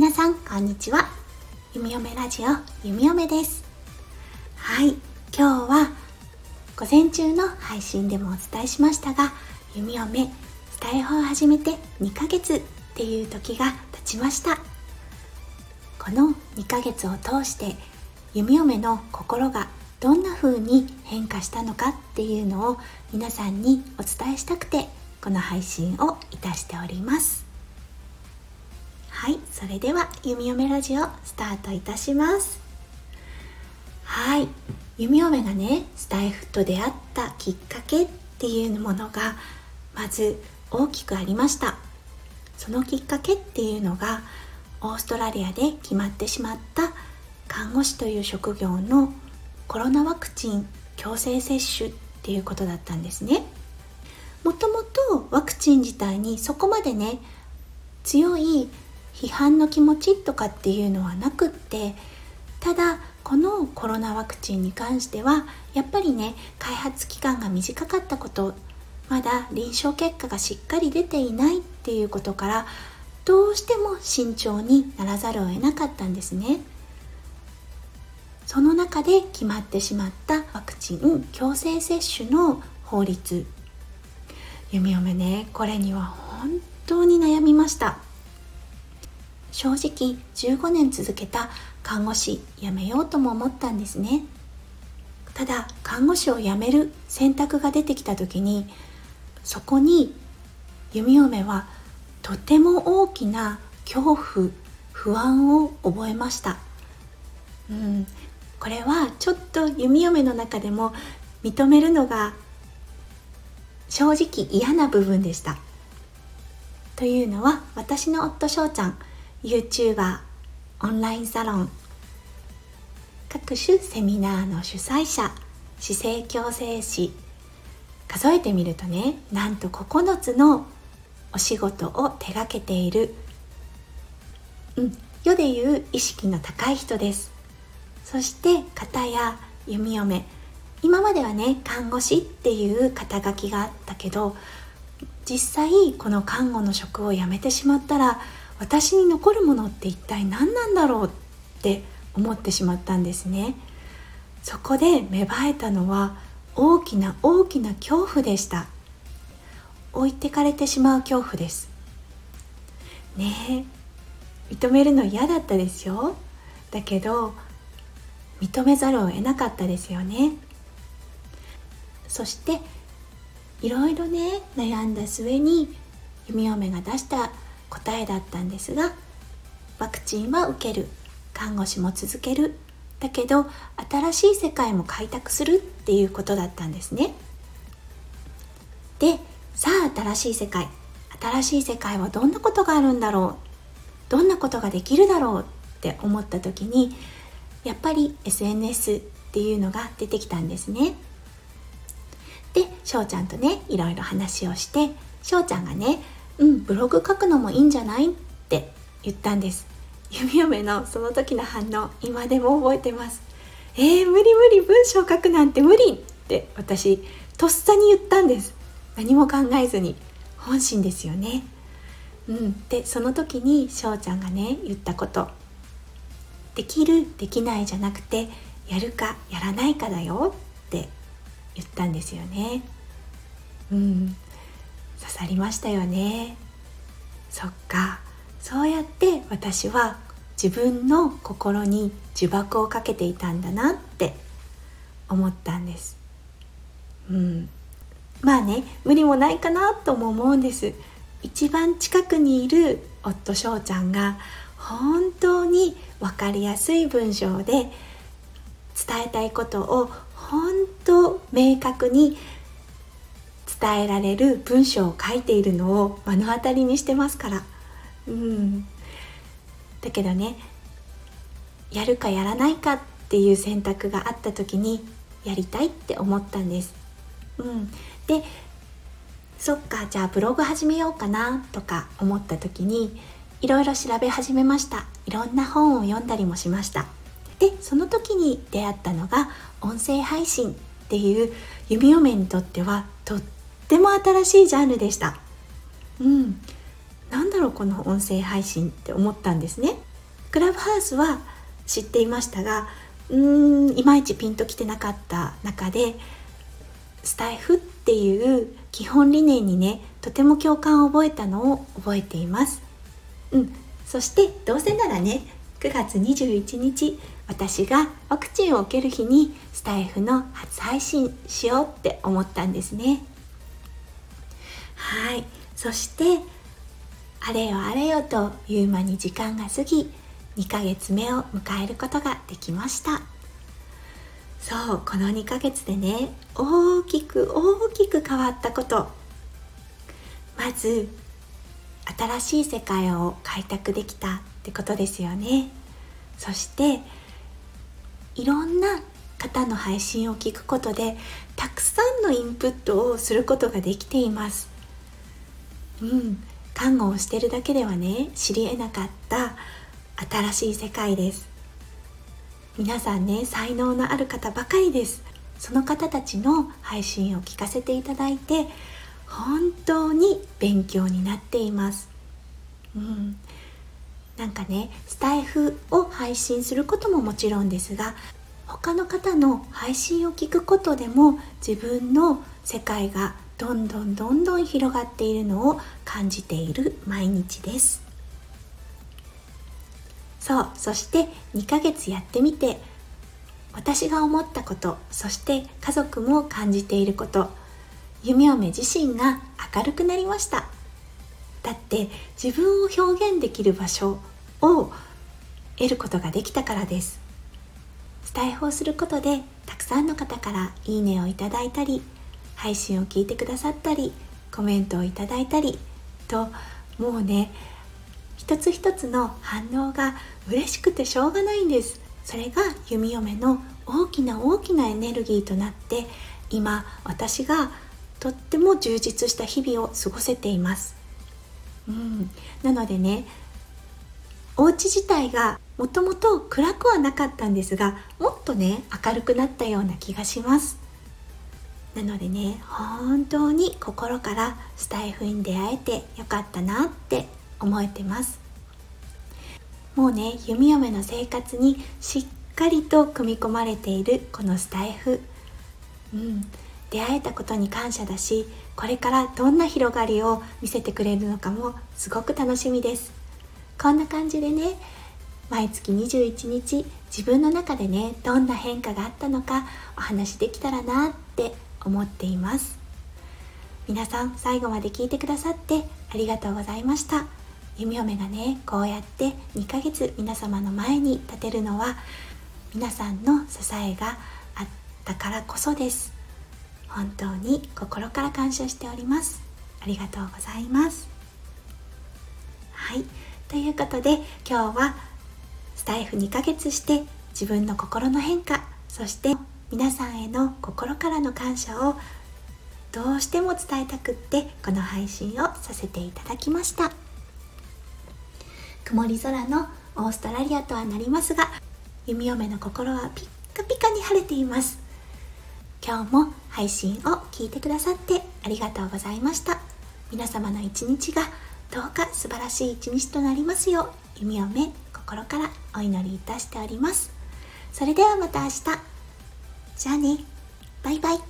皆さんこんにちは。ゆみおめラジオゆみおめです。はい今日は午前中の配信でもお伝えしましたがゆみおめスタイフを始めて2ヶ月っていう時が経ちました。この2ヶ月を通して弓嫁の心がどんな風に変化したのかっていうのを皆さんにお伝えしたくてこの配信をいたしております。それでは弓嫁ラジオスタートいたします。はい。弓嫁がねスタイフと出会ったきっかけっていうものがまず大きくありました。そのきっかけっていうのがオーストラリアで決まってしまった看護師という職業のコロナワクチン強制接種っていうことだったんですね。もともとワクチン自体にそこまでね強い批判の気持ちとかっていうのはなくってただこのコロナワクチンに関してはやっぱりね開発期間が短かったことまだ臨床結果がしっかり出ていないっていうことからどうしても慎重にならざるを得なかったんですね。その中で決まってしまったワクチン強制接種の法律。弓嫁ねこれには本当に悩みました。正直15年続けた看護師辞めようとも思ったんですね。ただ看護師を辞める選択が出てきた時にそこに弓嫁はとても大きな恐怖不安を覚えました、うん、これはちょっと弓嫁の中でも認めるのが正直嫌な部分でした。というのは私の夫翔ちゃん。YouTuber オンラインサロン各種セミナーの主催者姿勢矯正士数えてみるとねなんと9つのお仕事を手がけている、うん、世でいう意識の高い人です。そして方や弓嫁。今まではね看護師っていう肩書きがあったけど実際この看護の職を辞めてしまったら私に残るものって一体何なんだろうって思ってしまったんですね。そこで芽生えたのは大きな大きな恐怖でした。置いてかれてしまう恐怖です。ねえ認めるの嫌だったですよ。だけど認めざるを得なかったですよね。そしていろいろね悩んだ末に弓嫁が出した答えだったんですがワクチンは受ける看護師も続けるだけど新しい世界も開拓するっていうことだったんですね。でさあ新しい世界新しい世界はどんなことがあるんだろうどんなことができるだろうって思った時にやっぱり SNS っていうのが出てきたんですね。で翔ちゃんとねいろいろ話をして翔ちゃんがねうんブログ書くのもいいんじゃない？って言ったんです。弓嫁のその時の反応今でも覚えてます。えー、無理無理文章書くなんて無理って私とっさに言ったんです。何も考えずに。本心ですよね。うんでその時に翔ちゃんがね言ったこと。できるできないじゃなくてやるかやらないかだよって言ったんですよね。うん。刺さりましたよね。そっか。そうやって私は自分の心に呪縛をかけていたんだなって思ったんです。うん。まあね無理もないかなとも思うんです。一番近くにいる夫翔ちゃんが本当に分かりやすい文章で伝えたいことを本当明確に伝えられる文章を書いているのを目の当たりにしてますから。うん。だけどねやるかやらないかっていう選択があった時にやりたいって思ったんです。うん、でそっかじゃあブログ始めようかなとか思った時にいろいろ調べ始めました。いろんな本を読んだりもしました。でその時に出会ったのが音声配信っていう弓嫁にとってはとっても新しいジャンルでした。うん。なんだろうこの音声配信って思ったんですね。クラブハウスは知っていましたがうーんいまいちピンときてなかった中でスタイフっていう基本理念にねとても共感を覚えたのを覚えています。うん。そしてどうせならね9月21日私がワクチンを受ける日にスタイフの初配信しようって思ったんですねはい。そしてあれよあれよという間に時間が過ぎ2ヶ月目を迎えることができました。そうこの2ヶ月でね大きく大きく変わったこと。まず新しい世界を開拓できたってことですよね。そしていろんな方の配信を聞くことでたくさんのインプットをすることができています。うん。看護をしてるだけではね知り得なかった新しい世界です。皆さんね才能のある方ばかりです。その方たちの配信を聞かせていただいて本当に勉強になっています。うん。なんかねスタイフを配信することももちろんですが他の方の配信を聞くことでも自分の世界がどんどんどんどん広がっているのを感じている毎日です。そうそして2ヶ月やってみて私が思ったことそして家族も感じていること弓嫁自身が明るくなりました。だって自分を表現できる場所を得ることができたからです。スタイフをすることでたくさんの方からいいねをいただいたり配信を聞いてくださったりコメントをいただいたりともうね一つ一つの反応が嬉しくてしょうがないんです。それが弓嫁の大きな大きなエネルギーとなって今私がとっても充実した日々を過ごせています、うん、なのでねお家自体がもともと暗くはなかったんですがもっとね明るくなったような気がします。なのでね本当に心からスタイフに出会えてよかったなって思えてます。もうね弓嫁の生活にしっかりと組み込まれているこのスタイフ。うん。出会えたことに感謝だしこれからどんな広がりを見せてくれるのかもすごく楽しみです。こんな感じでね毎月21日自分の中でねどんな変化があったのかお話できたらなって思っています。皆さん最後まで聞いてくださってありがとうございました。弓嫁がねこうやって2ヶ月皆様の前に立てるのは皆さんの支えがあったからこそです。本当に心から感謝しております。ありがとうございます。はい。ということで今日はスタイフ2ヶ月して自分の心の変化そして皆さんへの心からの感謝をどうしても伝えたくってこの配信をさせていただきました。曇り空のオーストラリアとはなりますが弓嫁の心はピッカピカに晴れています。今日も配信を聞いてくださってありがとうございました。皆様の一日がどうか素晴らしい一日となりますよう弓嫁心からお祈りいたしております。それではまた明日。じゃあね。バイバイ。